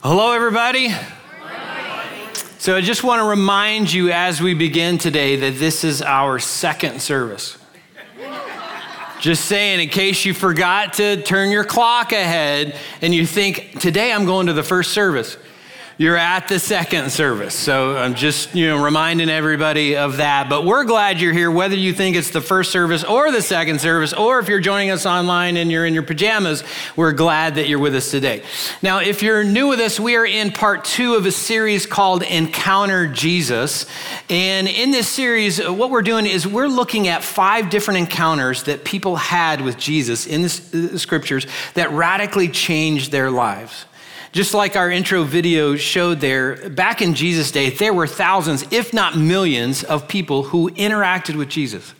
Hello, everybody. So, I just want to remind you as we begin today that this is our second service. Just saying, in case you forgot to turn your clock ahead and you think, today I'm going to the first service you're at the second service. So I'm just, you know, reminding everybody of that. But we're glad you're here, whether you think it's the first service or the second service, or if you're joining us online and you're in your pajamas, we're glad that you're with us today. Now, if you're new with us, we are in part two of a series called Encounter Jesus. And in this series, what we're doing is we're looking at five different encounters that people had with Jesus in the scriptures that radically changed their lives. Just like our intro video showed there, back in Jesus' day, there were thousands, if not millions, of people who interacted with Jesus.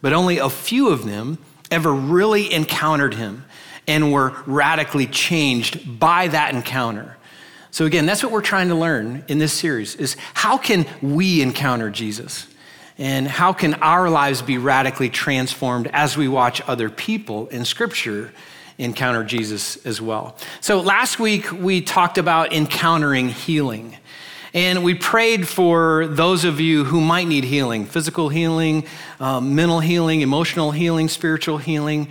But only a few of them ever really encountered him and were radically changed by that encounter. So again, that's what we're trying to learn in this series is how can we encounter Jesus? And how can our lives be radically transformed as we watch other people in scripture encounter Jesus as well. So last week we talked about encountering healing. And we prayed for those of you who might need healing physical healing, um, mental healing, emotional healing, spiritual healing.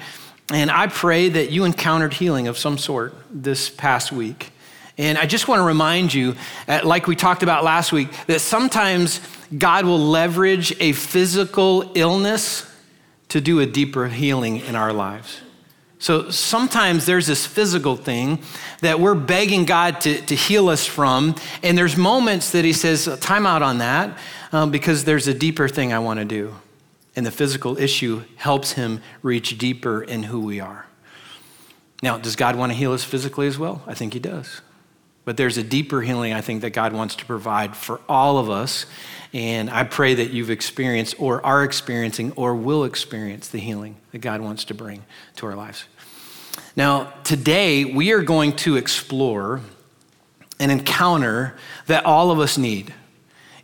And I pray that you encountered healing of some sort this past week. And I just want to remind you, like we talked about last week, that sometimes God will leverage a physical illness to do a deeper healing in our lives. So sometimes there's this physical thing that we're begging God to, to heal us from. And there's moments that He says, time out on that, um, because there's a deeper thing I want to do. And the physical issue helps Him reach deeper in who we are. Now, does God want to heal us physically as well? I think He does. But there's a deeper healing I think that God wants to provide for all of us. And I pray that you've experienced or are experiencing or will experience the healing that God wants to bring to our lives. Now, today we are going to explore an encounter that all of us need.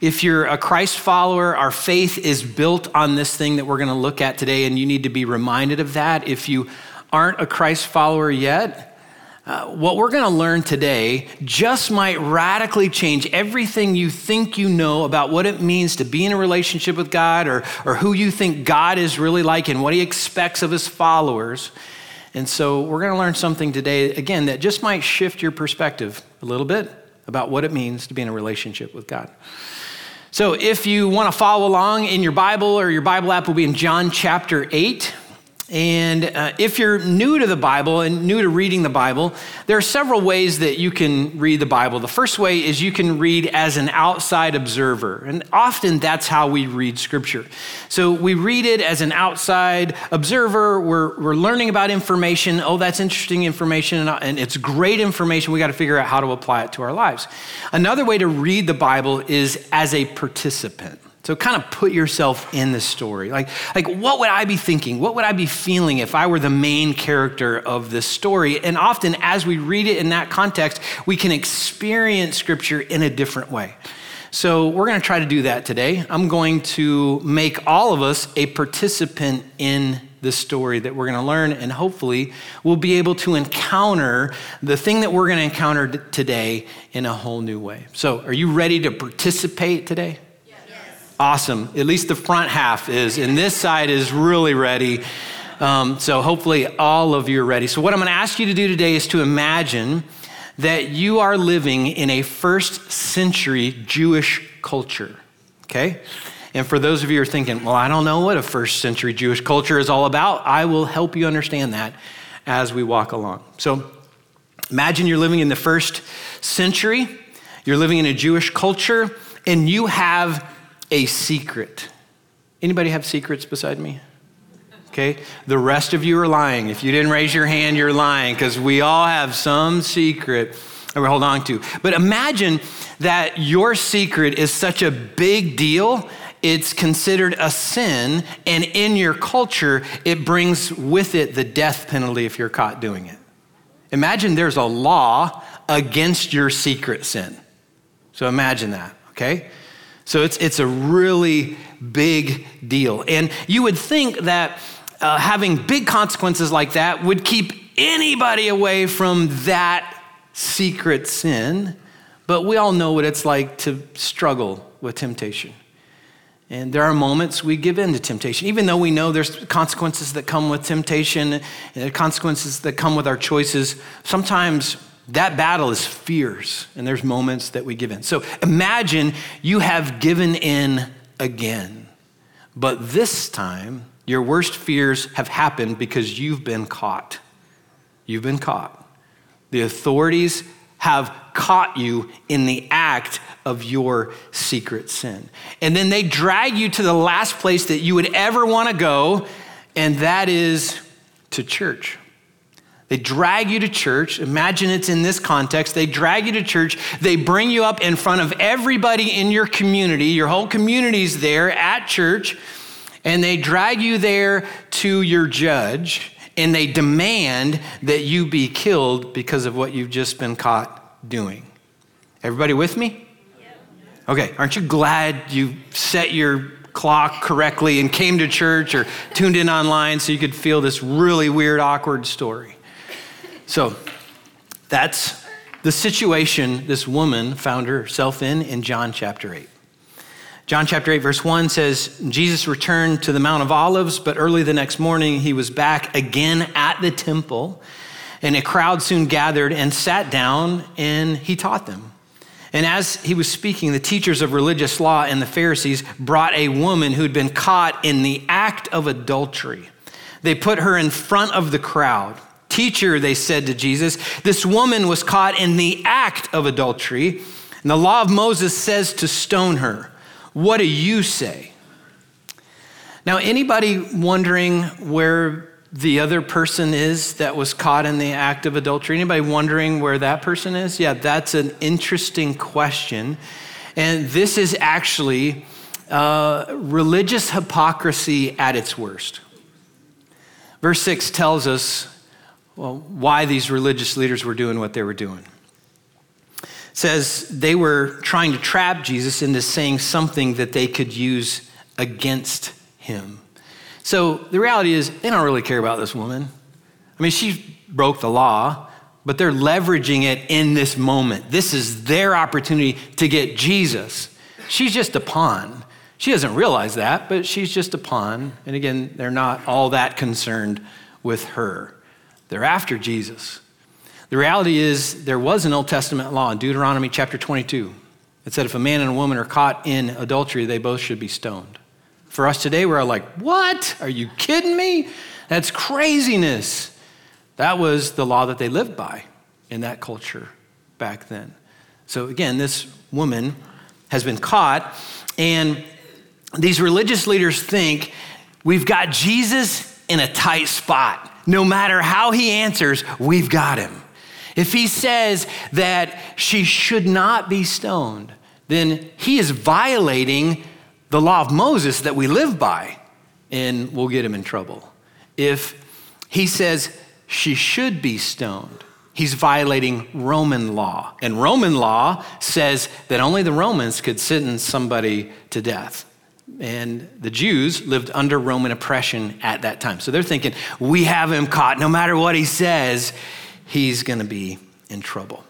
If you're a Christ follower, our faith is built on this thing that we're going to look at today, and you need to be reminded of that. If you aren't a Christ follower yet, uh, what we're going to learn today just might radically change everything you think you know about what it means to be in a relationship with God or, or who you think God is really like and what he expects of his followers. And so we're going to learn something today, again, that just might shift your perspective a little bit about what it means to be in a relationship with God. So if you want to follow along in your Bible or your Bible app will be in John chapter 8. And uh, if you're new to the Bible and new to reading the Bible, there are several ways that you can read the Bible. The first way is you can read as an outside observer. And often that's how we read Scripture. So we read it as an outside observer. We're, we're learning about information. Oh, that's interesting information, and it's great information. We got to figure out how to apply it to our lives. Another way to read the Bible is as a participant. So kind of put yourself in the story. Like, like what would I be thinking? What would I be feeling if I were the main character of this story? And often as we read it in that context, we can experience scripture in a different way. So we're going to try to do that today. I'm going to make all of us a participant in the story that we're going to learn, and hopefully we'll be able to encounter the thing that we're going to encounter today in a whole new way. So, are you ready to participate today? Awesome. At least the front half is, and this side is really ready. Um, so hopefully all of you are ready. So, what I'm going to ask you to do today is to imagine that you are living in a first century Jewish culture. Okay? And for those of you who are thinking, well, I don't know what a first century Jewish culture is all about, I will help you understand that as we walk along. So, imagine you're living in the first century, you're living in a Jewish culture, and you have a secret. Anybody have secrets beside me? Okay? The rest of you are lying. If you didn't raise your hand, you're lying because we all have some secret that we hold on to. But imagine that your secret is such a big deal, it's considered a sin, and in your culture, it brings with it the death penalty if you're caught doing it. Imagine there's a law against your secret sin. So imagine that, okay? So it's, it's a really big deal. And you would think that uh, having big consequences like that would keep anybody away from that secret sin, but we all know what it's like to struggle with temptation. And there are moments we give in to temptation, even though we know there's consequences that come with temptation and consequences that come with our choices. Sometimes that battle is fierce, and there's moments that we give in. So imagine you have given in again, but this time your worst fears have happened because you've been caught. You've been caught. The authorities have caught you in the act of your secret sin. And then they drag you to the last place that you would ever want to go, and that is to church. They drag you to church. Imagine it's in this context. They drag you to church. They bring you up in front of everybody in your community. Your whole community's there at church. And they drag you there to your judge and they demand that you be killed because of what you've just been caught doing. Everybody with me? Okay, aren't you glad you set your clock correctly and came to church or tuned in online so you could feel this really weird, awkward story? So that's the situation this woman found herself in in John chapter 8. John chapter 8, verse 1 says, Jesus returned to the Mount of Olives, but early the next morning he was back again at the temple, and a crowd soon gathered and sat down, and he taught them. And as he was speaking, the teachers of religious law and the Pharisees brought a woman who'd been caught in the act of adultery. They put her in front of the crowd. Teacher, they said to Jesus, this woman was caught in the act of adultery, and the law of Moses says to stone her. What do you say? Now, anybody wondering where the other person is that was caught in the act of adultery? Anybody wondering where that person is? Yeah, that's an interesting question. And this is actually uh, religious hypocrisy at its worst. Verse 6 tells us well, why these religious leaders were doing what they were doing says they were trying to trap Jesus into saying something that they could use against him. So the reality is, they don't really care about this woman. I mean, she broke the law, but they're leveraging it in this moment. This is their opportunity to get Jesus. She's just a pawn. She doesn't realize that, but she's just a pawn. And again, they're not all that concerned with her. They're after Jesus. The reality is, there was an Old Testament law in Deuteronomy chapter 22. It said if a man and a woman are caught in adultery, they both should be stoned. For us today, we're like, what? Are you kidding me? That's craziness. That was the law that they lived by in that culture back then. So again, this woman has been caught, and these religious leaders think we've got Jesus in a tight spot. No matter how he answers, we've got him. If he says that she should not be stoned, then he is violating the law of Moses that we live by, and we'll get him in trouble. If he says she should be stoned, he's violating Roman law. And Roman law says that only the Romans could sentence somebody to death. And the Jews lived under Roman oppression at that time. So they're thinking, we have him caught. No matter what he says, he's going to be in trouble.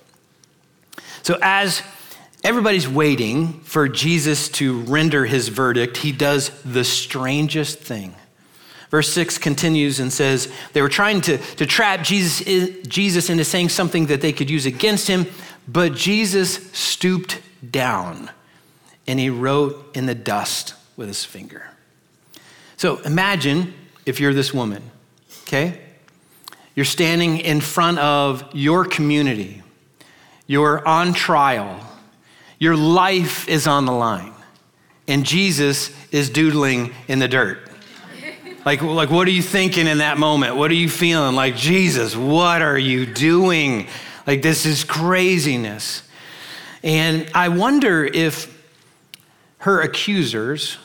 So, as everybody's waiting for Jesus to render his verdict, he does the strangest thing. Verse 6 continues and says, They were trying to, to trap Jesus, Jesus into saying something that they could use against him, but Jesus stooped down and he wrote in the dust with his finger. So imagine if you're this woman, okay? You're standing in front of your community. You're on trial. Your life is on the line. And Jesus is doodling in the dirt. Like, like, what are you thinking in that moment? What are you feeling? Like, Jesus, what are you doing? Like, this is craziness. And I wonder if her accusers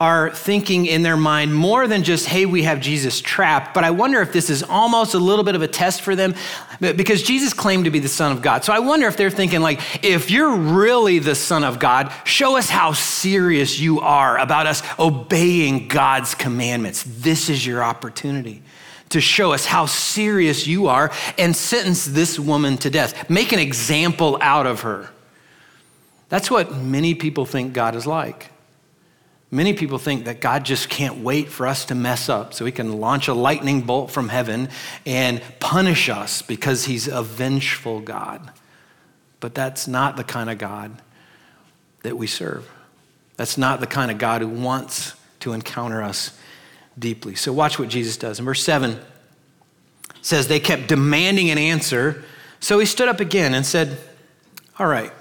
are thinking in their mind more than just, hey, we have Jesus trapped. But I wonder if this is almost a little bit of a test for them because Jesus claimed to be the Son of God. So I wonder if they're thinking, like, if you're really the Son of God, show us how serious you are about us obeying God's commandments. This is your opportunity to show us how serious you are and sentence this woman to death. Make an example out of her. That's what many people think God is like. Many people think that God just can't wait for us to mess up so he can launch a lightning bolt from heaven and punish us because he's a vengeful God. But that's not the kind of God that we serve. That's not the kind of God who wants to encounter us deeply. So watch what Jesus does. In verse 7 says they kept demanding an answer. So he stood up again and said, "All right.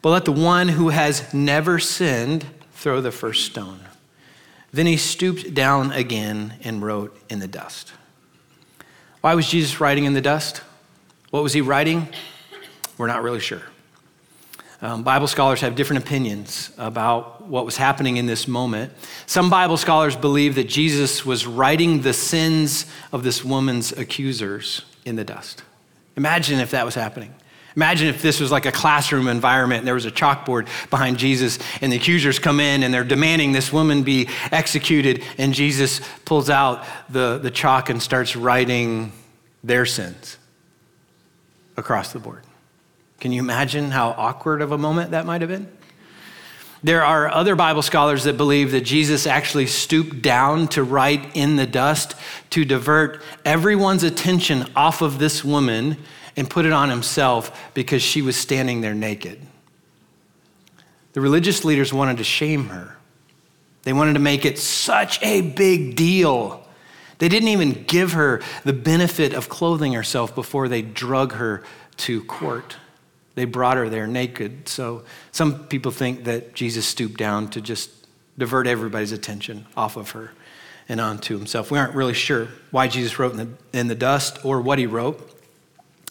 But let the one who has never sinned throw the first stone. Then he stooped down again and wrote in the dust. Why was Jesus writing in the dust? What was he writing? We're not really sure. Um, Bible scholars have different opinions about what was happening in this moment. Some Bible scholars believe that Jesus was writing the sins of this woman's accusers in the dust. Imagine if that was happening. Imagine if this was like a classroom environment and there was a chalkboard behind Jesus and the accusers come in and they're demanding this woman be executed and Jesus pulls out the, the chalk and starts writing their sins across the board. Can you imagine how awkward of a moment that might have been? There are other Bible scholars that believe that Jesus actually stooped down to write in the dust to divert everyone's attention off of this woman and put it on himself because she was standing there naked. The religious leaders wanted to shame her. They wanted to make it such a big deal. They didn't even give her the benefit of clothing herself before they drug her to court. They brought her there naked. So some people think that Jesus stooped down to just divert everybody's attention off of her and onto himself. We aren't really sure why Jesus wrote in the, in the dust or what he wrote.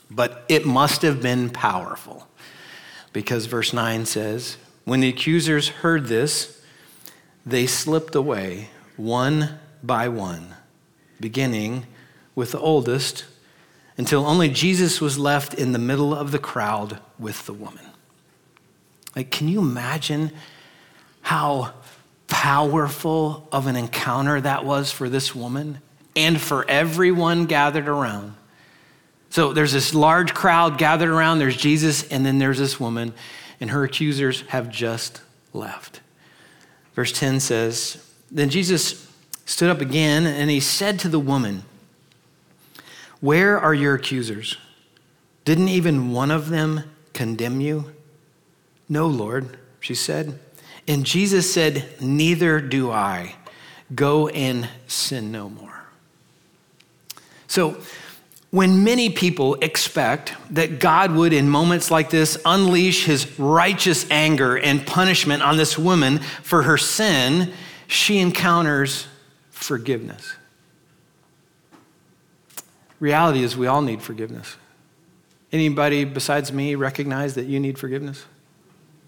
But it must have been powerful because verse 9 says, When the accusers heard this, they slipped away one by one, beginning with the oldest, until only Jesus was left in the middle of the crowd with the woman. Like, can you imagine how powerful of an encounter that was for this woman and for everyone gathered around? So there's this large crowd gathered around. There's Jesus, and then there's this woman, and her accusers have just left. Verse 10 says Then Jesus stood up again, and he said to the woman, Where are your accusers? Didn't even one of them condemn you? No, Lord, she said. And Jesus said, Neither do I. Go and sin no more. So, when many people expect that God would, in moments like this, unleash his righteous anger and punishment on this woman for her sin, she encounters forgiveness. Reality is, we all need forgiveness. Anybody besides me recognize that you need forgiveness?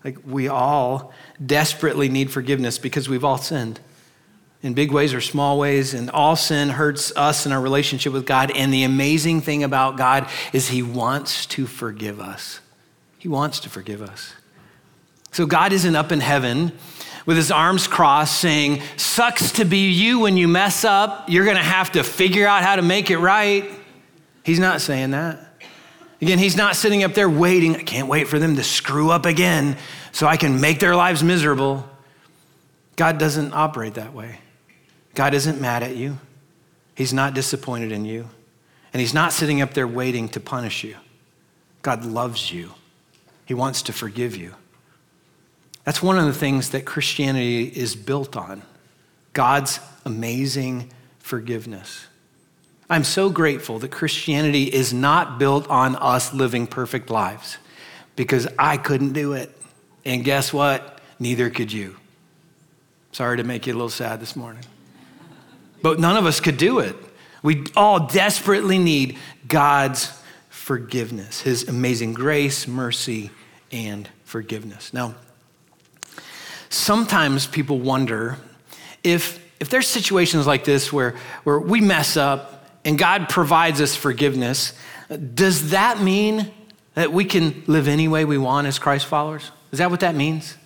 Like, we all desperately need forgiveness because we've all sinned in big ways or small ways, and all sin hurts us in our relationship with God. And the amazing thing about God is He wants to forgive us. He wants to forgive us. So God isn't up in heaven with his arms crossed saying, Sucks to be you when you mess up. You're going to have to figure out how to make it right. He's not saying that. Again, he's not sitting up there waiting. I can't wait for them to screw up again so I can make their lives miserable. God doesn't operate that way. God isn't mad at you, He's not disappointed in you, and He's not sitting up there waiting to punish you. God loves you, He wants to forgive you. That's one of the things that Christianity is built on God's amazing forgiveness. I'm so grateful that Christianity is not built on us living perfect lives because I couldn't do it. And guess what? Neither could you. Sorry to make you a little sad this morning. But none of us could do it. We all desperately need God's forgiveness, His amazing grace, mercy, and forgiveness. Now, sometimes people wonder if, if there's situations like this where, where we mess up and God provides us forgiveness, does that mean that we can live any way we want as Christ followers? Is that what that means?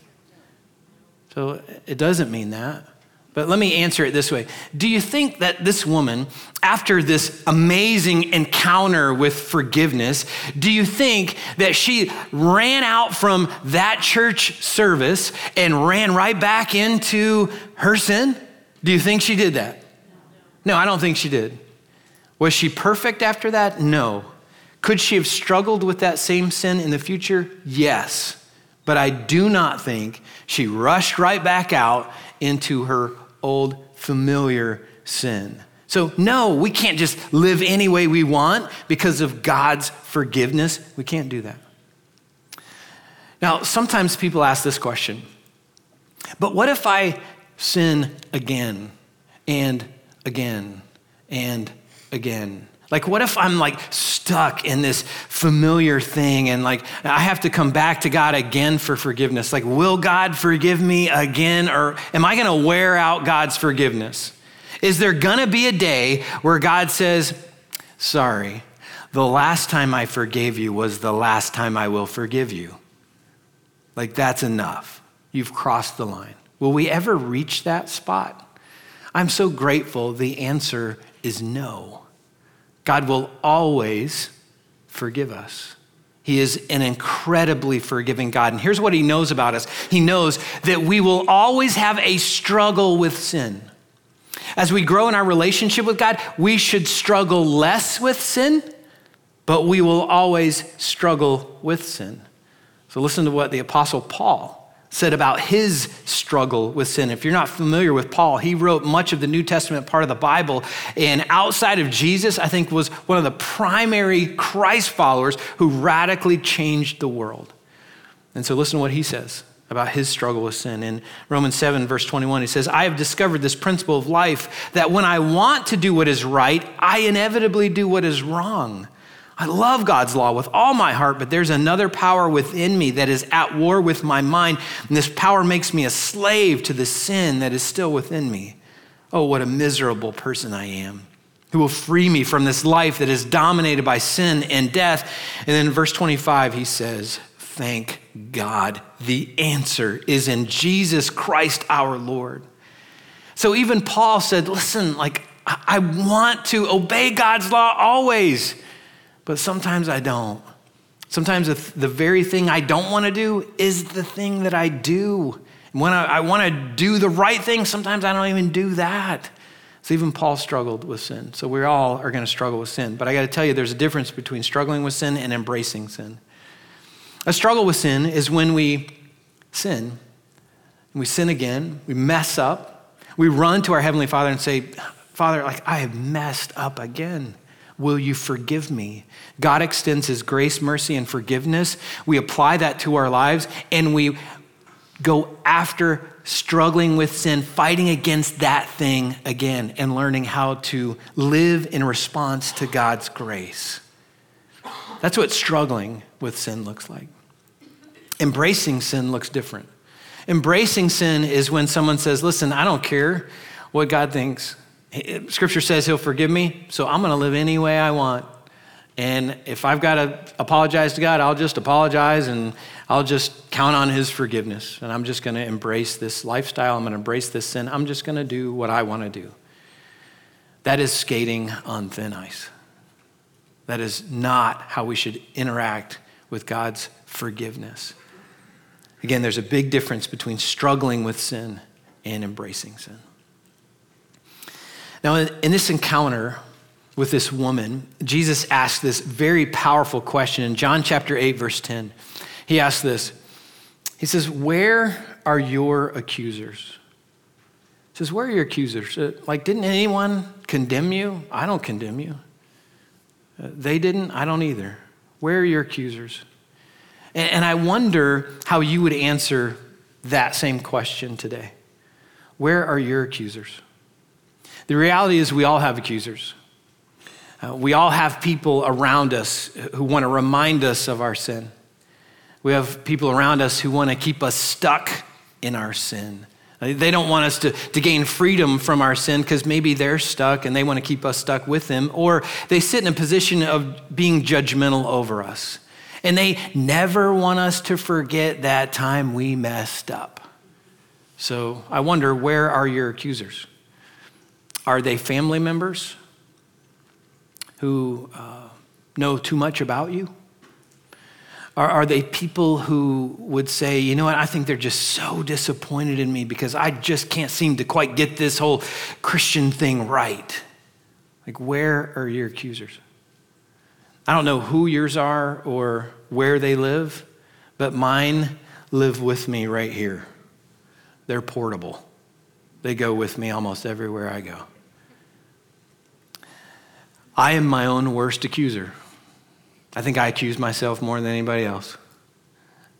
So it doesn't mean that. But let me answer it this way Do you think that this woman, after this amazing encounter with forgiveness, do you think that she ran out from that church service and ran right back into her sin? Do you think she did that? No, I don't think she did. Was she perfect after that? No. Could she have struggled with that same sin in the future? Yes. But I do not think she rushed right back out into her old familiar sin. So, no, we can't just live any way we want because of God's forgiveness. We can't do that. Now, sometimes people ask this question but what if I sin again and again and again? Like, what if I'm like stuck in this familiar thing and like I have to come back to God again for forgiveness? Like, will God forgive me again or am I going to wear out God's forgiveness? Is there going to be a day where God says, Sorry, the last time I forgave you was the last time I will forgive you? Like, that's enough. You've crossed the line. Will we ever reach that spot? I'm so grateful the answer is no. God will always forgive us. He is an incredibly forgiving God. And here's what He knows about us He knows that we will always have a struggle with sin. As we grow in our relationship with God, we should struggle less with sin, but we will always struggle with sin. So listen to what the Apostle Paul said about his struggle with sin. If you're not familiar with Paul, he wrote much of the New Testament part of the Bible. And outside of Jesus, I think was one of the primary Christ followers who radically changed the world. And so listen to what he says about his struggle with sin. In Romans 7, verse 21, he says, I have discovered this principle of life that when I want to do what is right, I inevitably do what is wrong. I love God's law with all my heart, but there's another power within me that is at war with my mind, and this power makes me a slave to the sin that is still within me. Oh, what a miserable person I am. Who will free me from this life that is dominated by sin and death? And then in verse 25, he says, Thank God. The answer is in Jesus Christ our Lord. So even Paul said, Listen, like, I want to obey God's law always but sometimes I don't. Sometimes the very thing I don't want to do is the thing that I do. When I, I want to do the right thing, sometimes I don't even do that. So even Paul struggled with sin. So we all are going to struggle with sin. But I got to tell you, there's a difference between struggling with sin and embracing sin. A struggle with sin is when we sin, and we sin again, we mess up, we run to our Heavenly Father and say, Father, like I have messed up again. Will you forgive me? God extends his grace, mercy, and forgiveness. We apply that to our lives and we go after struggling with sin, fighting against that thing again, and learning how to live in response to God's grace. That's what struggling with sin looks like. Embracing sin looks different. Embracing sin is when someone says, Listen, I don't care what God thinks. Scripture says he'll forgive me, so I'm going to live any way I want. And if I've got to apologize to God, I'll just apologize and I'll just count on his forgiveness. And I'm just going to embrace this lifestyle. I'm going to embrace this sin. I'm just going to do what I want to do. That is skating on thin ice. That is not how we should interact with God's forgiveness. Again, there's a big difference between struggling with sin and embracing sin. Now, in this encounter with this woman, Jesus asked this very powerful question in John chapter 8, verse 10. He asked this He says, Where are your accusers? He says, Where are your accusers? Uh, like, didn't anyone condemn you? I don't condemn you. Uh, they didn't, I don't either. Where are your accusers? And, and I wonder how you would answer that same question today. Where are your accusers? The reality is, we all have accusers. Uh, we all have people around us who want to remind us of our sin. We have people around us who want to keep us stuck in our sin. Uh, they don't want us to, to gain freedom from our sin because maybe they're stuck and they want to keep us stuck with them, or they sit in a position of being judgmental over us. And they never want us to forget that time we messed up. So I wonder where are your accusers? Are they family members who uh, know too much about you? Are, are they people who would say, you know what, I think they're just so disappointed in me because I just can't seem to quite get this whole Christian thing right? Like, where are your accusers? I don't know who yours are or where they live, but mine live with me right here. They're portable, they go with me almost everywhere I go. I am my own worst accuser. I think I accuse myself more than anybody else.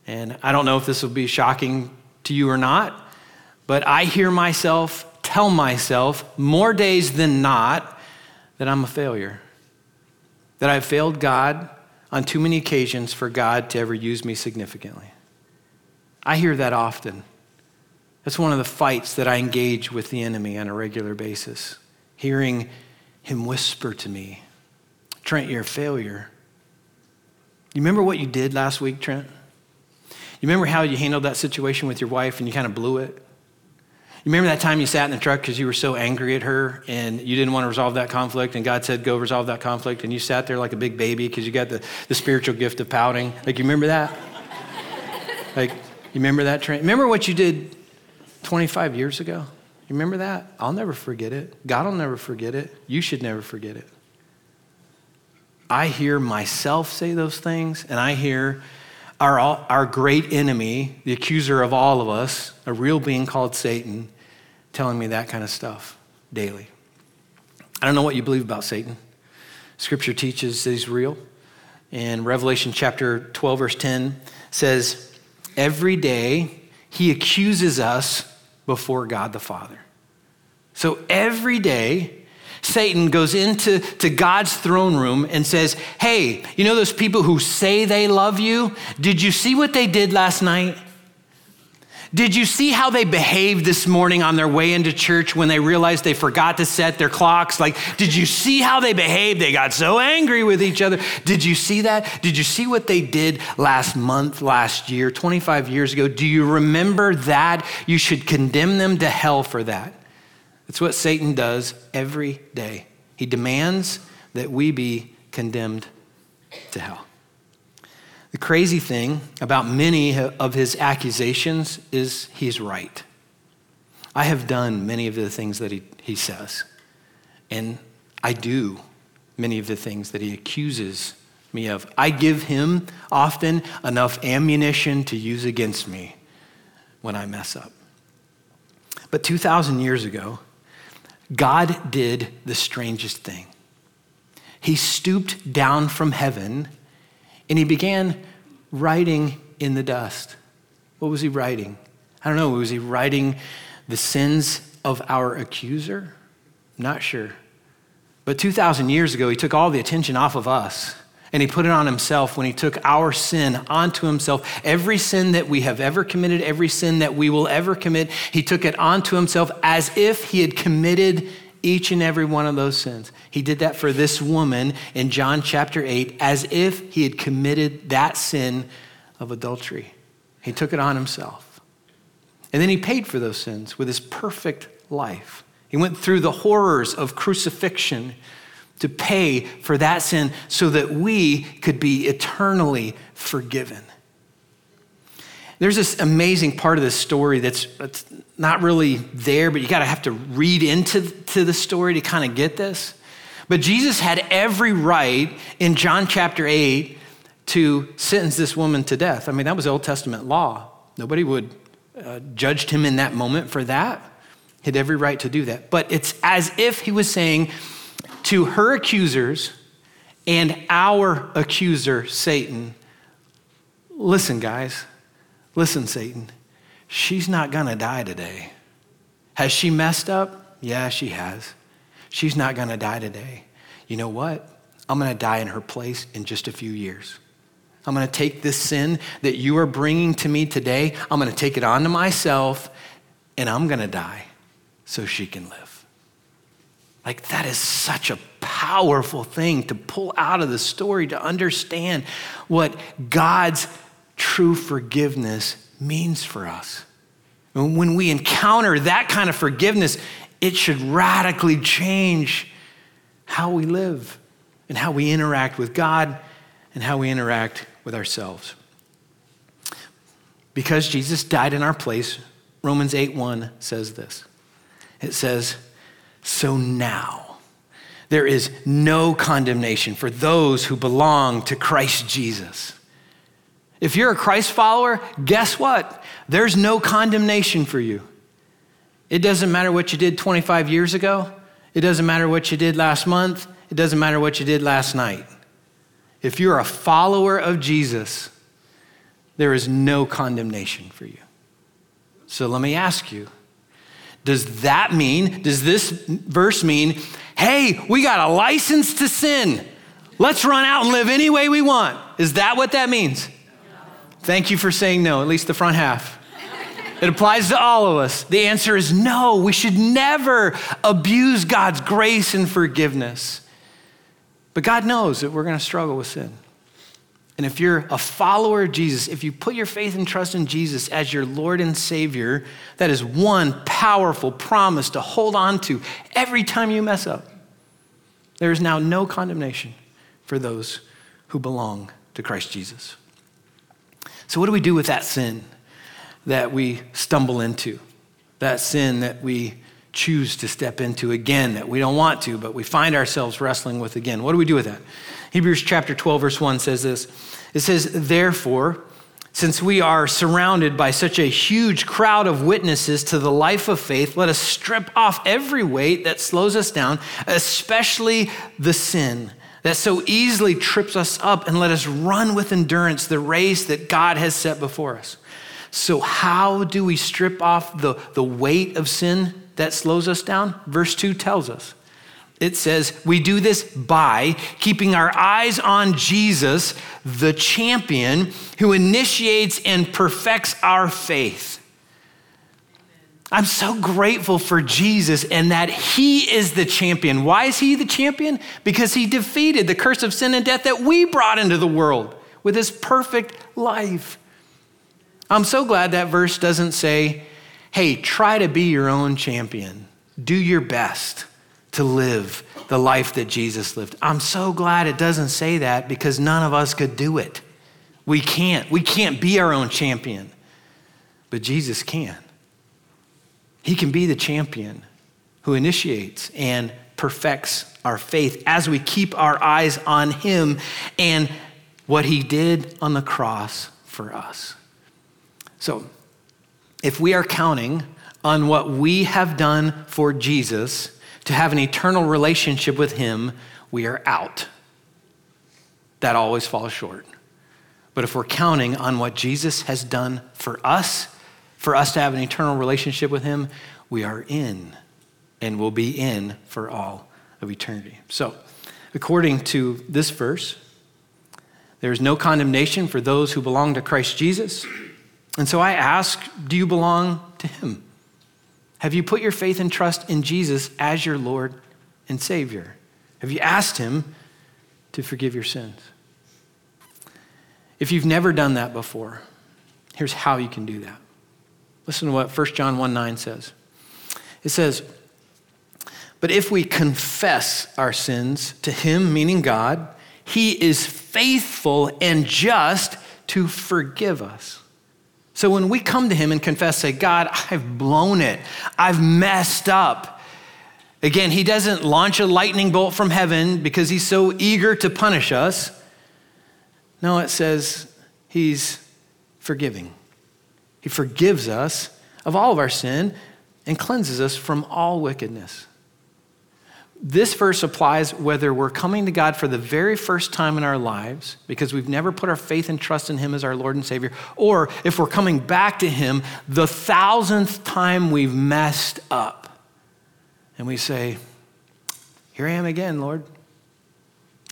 And I don't know if this will be shocking to you or not, but I hear myself tell myself more days than not that I'm a failure, that I've failed God on too many occasions for God to ever use me significantly. I hear that often. That's one of the fights that I engage with the enemy on a regular basis, hearing him whisper to me, Trent, you're a failure. You remember what you did last week, Trent? You remember how you handled that situation with your wife and you kind of blew it? You remember that time you sat in the truck because you were so angry at her and you didn't want to resolve that conflict, and God said, Go resolve that conflict, and you sat there like a big baby because you got the, the spiritual gift of pouting? Like, you remember that? like, you remember that, Trent? Remember what you did 25 years ago? You remember that? I'll never forget it. God will never forget it. You should never forget it. I hear myself say those things, and I hear our, our great enemy, the accuser of all of us, a real being called Satan, telling me that kind of stuff daily. I don't know what you believe about Satan. Scripture teaches that he's real. And Revelation chapter 12, verse 10 says, Every day he accuses us before God the Father. So every day, Satan goes into to God's throne room and says, Hey, you know those people who say they love you? Did you see what they did last night? Did you see how they behaved this morning on their way into church when they realized they forgot to set their clocks? Like, did you see how they behaved? They got so angry with each other. Did you see that? Did you see what they did last month, last year, 25 years ago? Do you remember that? You should condemn them to hell for that. That's what Satan does every day. He demands that we be condemned to hell. The crazy thing about many of his accusations is he's right. I have done many of the things that he, he says, and I do many of the things that he accuses me of. I give him often enough ammunition to use against me when I mess up. But 2,000 years ago, God did the strangest thing. He stooped down from heaven and he began writing in the dust. What was he writing? I don't know. Was he writing the sins of our accuser? Not sure. But 2,000 years ago, he took all the attention off of us and he put it on himself when he took our sin onto himself. Every sin that we have ever committed, every sin that we will ever commit, he took it onto himself as if he had committed each and every one of those sins. He did that for this woman in John chapter 8 as if he had committed that sin of adultery. He took it on himself. And then he paid for those sins with his perfect life. He went through the horrors of crucifixion to pay for that sin so that we could be eternally forgiven. There's this amazing part of this story that's, that's not really there, but you got to have to read into to the story to kind of get this. But Jesus had every right in John chapter 8 to sentence this woman to death. I mean, that was Old Testament law. Nobody would uh, judged him in that moment for that. He had every right to do that. But it's as if he was saying, to her accusers and our accuser, Satan, listen, guys, listen, Satan, she's not going to die today. Has she messed up? Yeah, she has. She's not going to die today. You know what? I'm going to die in her place in just a few years. I'm going to take this sin that you are bringing to me today, I'm going to take it onto myself, and I'm going to die so she can live. Like, that is such a powerful thing to pull out of the story to understand what God's true forgiveness means for us. When we encounter that kind of forgiveness, it should radically change how we live and how we interact with God and how we interact with ourselves. Because Jesus died in our place, Romans 8 1 says this. It says, So now there is no condemnation for those who belong to Christ Jesus. If you're a Christ follower, guess what? There's no condemnation for you. It doesn't matter what you did 25 years ago. It doesn't matter what you did last month. It doesn't matter what you did last night. If you're a follower of Jesus, there is no condemnation for you. So let me ask you does that mean, does this verse mean, hey, we got a license to sin? Let's run out and live any way we want? Is that what that means? Thank you for saying no, at least the front half. It applies to all of us. The answer is no. We should never abuse God's grace and forgiveness. But God knows that we're going to struggle with sin. And if you're a follower of Jesus, if you put your faith and trust in Jesus as your Lord and Savior, that is one powerful promise to hold on to every time you mess up. There is now no condemnation for those who belong to Christ Jesus. So, what do we do with that sin that we stumble into? That sin that we choose to step into again that we don't want to, but we find ourselves wrestling with again. What do we do with that? Hebrews chapter 12, verse 1 says this It says, Therefore, since we are surrounded by such a huge crowd of witnesses to the life of faith, let us strip off every weight that slows us down, especially the sin that so easily trips us up, and let us run with endurance the race that God has set before us. So, how do we strip off the, the weight of sin that slows us down? Verse 2 tells us. It says, We do this by keeping our eyes on Jesus, the champion who initiates and perfects our faith. I'm so grateful for Jesus and that he is the champion. Why is he the champion? Because he defeated the curse of sin and death that we brought into the world with his perfect life. I'm so glad that verse doesn't say, hey, try to be your own champion. Do your best to live the life that Jesus lived. I'm so glad it doesn't say that because none of us could do it. We can't. We can't be our own champion. But Jesus can. He can be the champion who initiates and perfects our faith as we keep our eyes on Him and what He did on the cross for us. So, if we are counting on what we have done for Jesus to have an eternal relationship with Him, we are out. That always falls short. But if we're counting on what Jesus has done for us, for us to have an eternal relationship with Him, we are in and will be in for all of eternity. So, according to this verse, there is no condemnation for those who belong to Christ Jesus. And so I ask, do you belong to Him? Have you put your faith and trust in Jesus as your Lord and Savior? Have you asked Him to forgive your sins? If you've never done that before, here's how you can do that. Listen to what 1 John 1 9 says. It says, But if we confess our sins to Him, meaning God, He is faithful and just to forgive us so when we come to Him and confess, say, God, I've blown it, I've messed up. Again, He doesn't launch a lightning bolt from heaven because He's so eager to punish us. No, it says He's forgiving. He forgives us of all of our sin and cleanses us from all wickedness. This verse applies whether we're coming to God for the very first time in our lives because we've never put our faith and trust in Him as our Lord and Savior, or if we're coming back to Him the thousandth time we've messed up. And we say, Here I am again, Lord.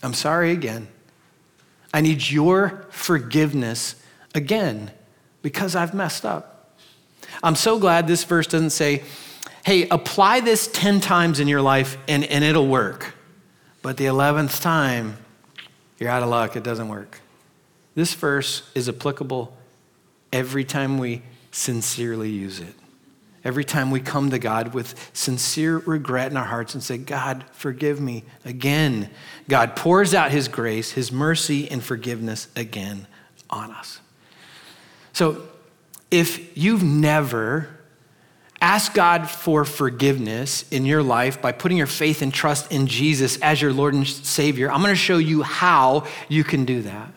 I'm sorry again. I need your forgiveness again because I've messed up. I'm so glad this verse doesn't say, hey, apply this 10 times in your life and, and it'll work. But the 11th time, you're out of luck, it doesn't work. This verse is applicable every time we sincerely use it. every time we come to God with sincere regret in our hearts and say, God, forgive me again. God pours out his grace, his mercy, and forgiveness again on us. So if you've never asked God for forgiveness in your life by putting your faith and trust in Jesus as your Lord and Savior, I'm going to show you how you can do that.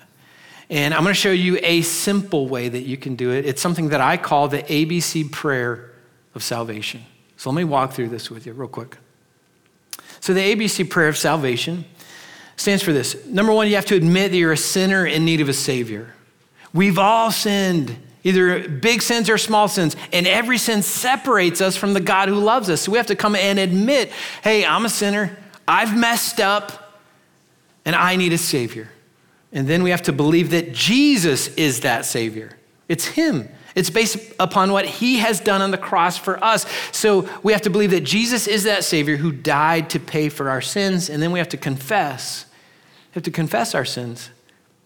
And I'm going to show you a simple way that you can do it. It's something that I call the ABC prayer of salvation. So let me walk through this with you real quick. So, the ABC prayer of salvation stands for this. Number one, you have to admit that you're a sinner in need of a Savior. We've all sinned, either big sins or small sins, and every sin separates us from the God who loves us. So, we have to come and admit hey, I'm a sinner, I've messed up, and I need a Savior. And then we have to believe that Jesus is that Savior. It's Him. It's based upon what he has done on the cross for us. So we have to believe that Jesus is that Savior who died to pay for our sins. And then we have to confess. We have to confess our sins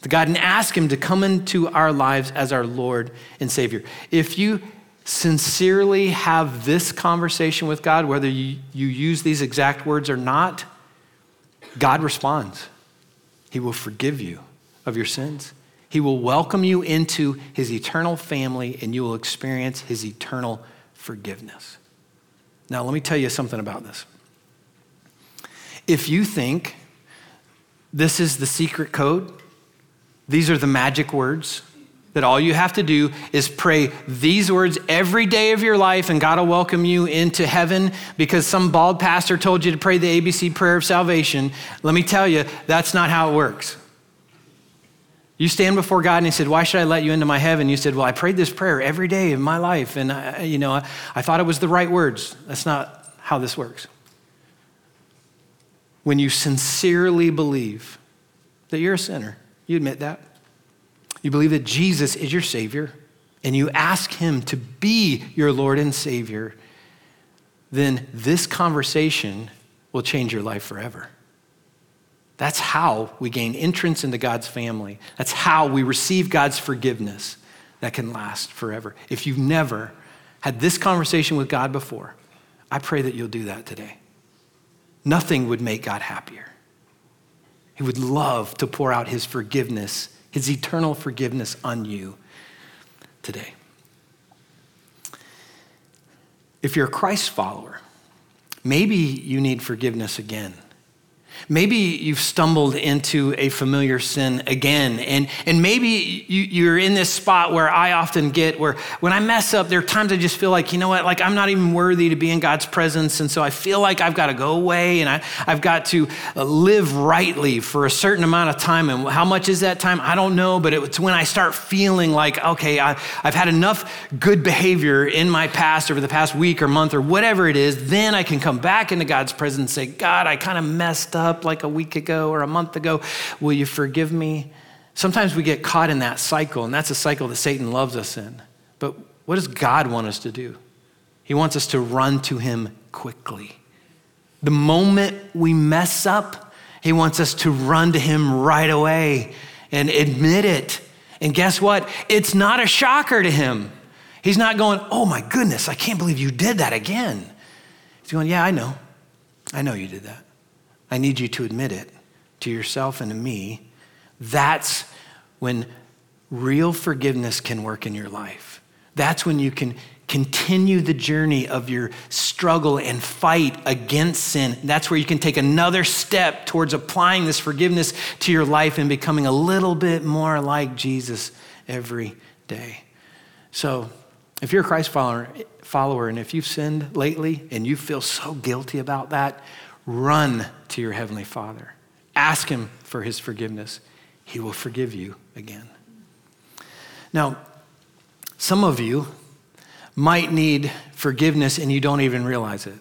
to God and ask Him to come into our lives as our Lord and Savior. If you sincerely have this conversation with God, whether you, you use these exact words or not, God responds. He will forgive you of your sins. He will welcome you into his eternal family and you will experience his eternal forgiveness. Now, let me tell you something about this. If you think this is the secret code, these are the magic words, that all you have to do is pray these words every day of your life and God will welcome you into heaven because some bald pastor told you to pray the ABC prayer of salvation. Let me tell you, that's not how it works. You stand before God and He said, Why should I let you into my heaven? You said, Well, I prayed this prayer every day of my life, and I, you know, I, I thought it was the right words. That's not how this works. When you sincerely believe that you're a sinner, you admit that. You believe that Jesus is your Savior, and you ask Him to be your Lord and Savior, then this conversation will change your life forever. That's how we gain entrance into God's family. That's how we receive God's forgiveness that can last forever. If you've never had this conversation with God before, I pray that you'll do that today. Nothing would make God happier. He would love to pour out his forgiveness, his eternal forgiveness on you today. If you're a Christ follower, maybe you need forgiveness again. Maybe you've stumbled into a familiar sin again. And, and maybe you, are in this spot where I often get where when I mess up, there are times I just feel like, you know what, like I'm not even worthy to be in God's presence. And so I feel like I've got to go away and I, I've got to uh, live rightly for a certain amount of time. And how much is that time? I don't know. But it's when I start feeling like, okay, I, I've had enough good behavior in my past over the past week or month or whatever it is, then I can come back into God's presence and say, God, I kind of messed up up like a week ago or a month ago. Will you forgive me? Sometimes we get caught in that cycle, and that's a cycle that Satan loves us in. But what does God want us to do? He wants us to run to Him quickly. The moment we mess up, He wants us to run to Him right away and admit it. And guess what? It's not a shocker to Him. He's not going, Oh my goodness, I can't believe you did that again. He's going, Yeah, I know. I know you did that. I need you to admit it to yourself and to me. That's when real forgiveness can work in your life. That's when you can continue the journey of your struggle and fight against sin. That's where you can take another step towards applying this forgiveness to your life and becoming a little bit more like Jesus every day. So, if you're a Christ follower, follower and if you've sinned lately and you feel so guilty about that, Run to your Heavenly Father. Ask Him for His forgiveness. He will forgive you again. Now, some of you might need forgiveness and you don't even realize it.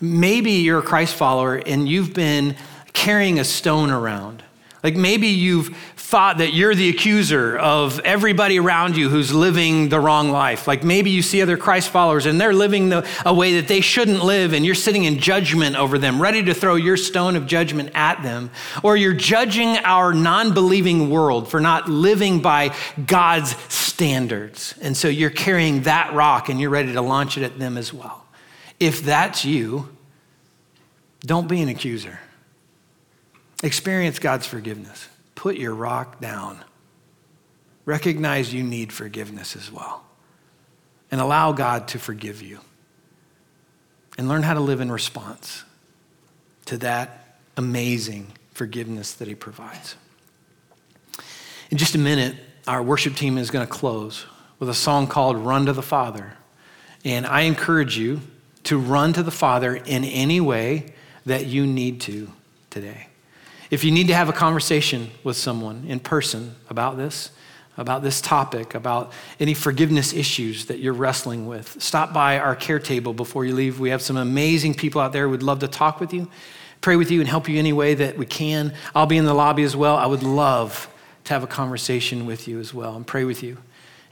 Maybe you're a Christ follower and you've been carrying a stone around. Like maybe you've thought that you're the accuser of everybody around you who's living the wrong life. Like maybe you see other Christ followers and they're living the, a way that they shouldn't live, and you're sitting in judgment over them, ready to throw your stone of judgment at them. Or you're judging our non believing world for not living by God's standards. And so you're carrying that rock and you're ready to launch it at them as well. If that's you, don't be an accuser. Experience God's forgiveness put your rock down. Recognize you need forgiveness as well. And allow God to forgive you. And learn how to live in response to that amazing forgiveness that He provides. In just a minute, our worship team is going to close with a song called Run to the Father. And I encourage you to run to the Father in any way that you need to today. If you need to have a conversation with someone in person about this, about this topic, about any forgiveness issues that you're wrestling with, stop by our care table before you leave. We have some amazing people out there who would love to talk with you, pray with you, and help you any way that we can. I'll be in the lobby as well. I would love to have a conversation with you as well and pray with you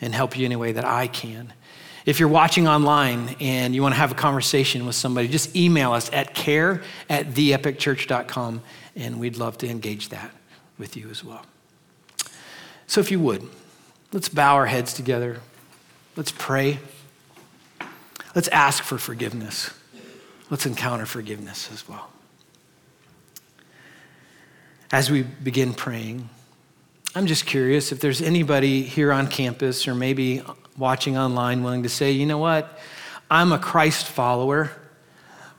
and help you any way that I can. If you're watching online and you want to have a conversation with somebody, just email us at care at theepicchurch.com and we'd love to engage that with you as well. So, if you would, let's bow our heads together. Let's pray. Let's ask for forgiveness. Let's encounter forgiveness as well. As we begin praying, I'm just curious if there's anybody here on campus or maybe watching online willing to say, you know what? I'm a Christ follower,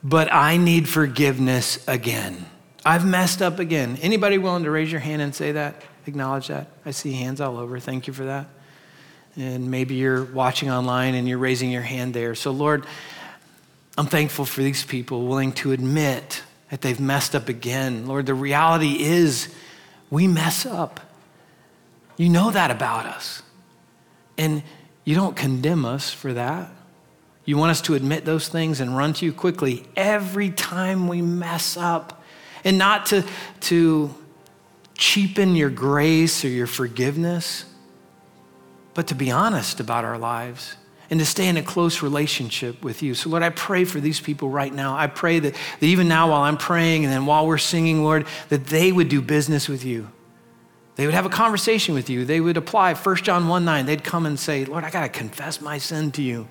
but I need forgiveness again. I've messed up again. Anybody willing to raise your hand and say that? Acknowledge that? I see hands all over. Thank you for that. And maybe you're watching online and you're raising your hand there. So, Lord, I'm thankful for these people willing to admit that they've messed up again. Lord, the reality is we mess up. You know that about us. And you don't condemn us for that. You want us to admit those things and run to you quickly every time we mess up and not to, to cheapen your grace or your forgiveness, but to be honest about our lives and to stay in a close relationship with you. So, Lord, I pray for these people right now. I pray that, that even now, while I'm praying and then while we're singing, Lord, that they would do business with you. They would have a conversation with you. They would apply 1 John 1 9. They'd come and say, Lord, I got to confess my sin to you.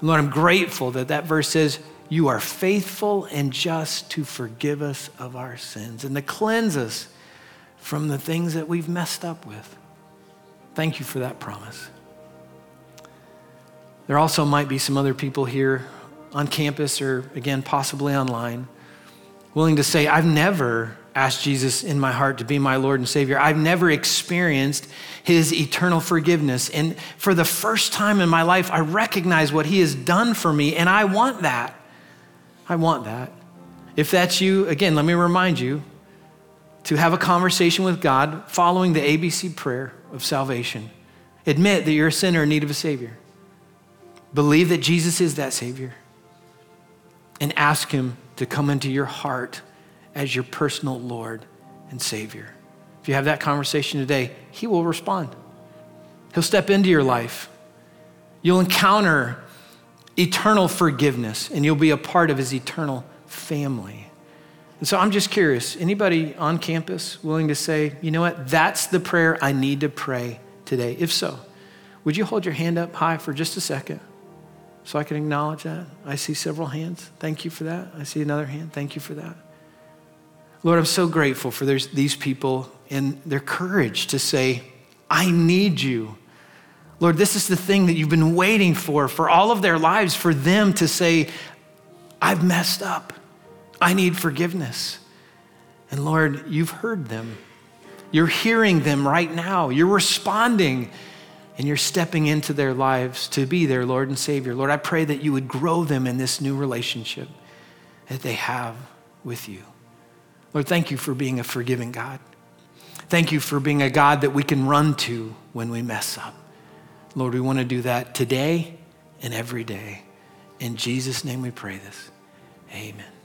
And Lord, I'm grateful that that verse says, you are faithful and just to forgive us of our sins and to cleanse us from the things that we've messed up with. Thank you for that promise. There also might be some other people here on campus or, again, possibly online willing to say, I've never asked Jesus in my heart to be my Lord and Savior. I've never experienced his eternal forgiveness. And for the first time in my life, I recognize what he has done for me, and I want that. I want that. If that's you, again, let me remind you to have a conversation with God following the ABC prayer of salvation. Admit that you're a sinner in need of a Savior. Believe that Jesus is that Savior. And ask Him to come into your heart as your personal Lord and Savior. If you have that conversation today, He will respond. He'll step into your life. You'll encounter eternal forgiveness, and you'll be a part of his eternal family. And so I'm just curious anybody on campus willing to say, you know what, that's the prayer I need to pray today? If so, would you hold your hand up high for just a second so I can acknowledge that? I see several hands. Thank you for that. I see another hand. Thank you for that. Lord, I'm so grateful for these people and their courage to say, I need you. Lord, this is the thing that you've been waiting for for all of their lives, for them to say, I've messed up. I need forgiveness. And Lord, you've heard them. You're hearing them right now. You're responding and you're stepping into their lives to be their Lord and Savior. Lord, I pray that you would grow them in this new relationship that they have with you. Lord, thank you for being a forgiving God. Thank you for being a God that we can run to when we mess up. Lord, we want to do that today and every day. In Jesus' name we pray this. Amen.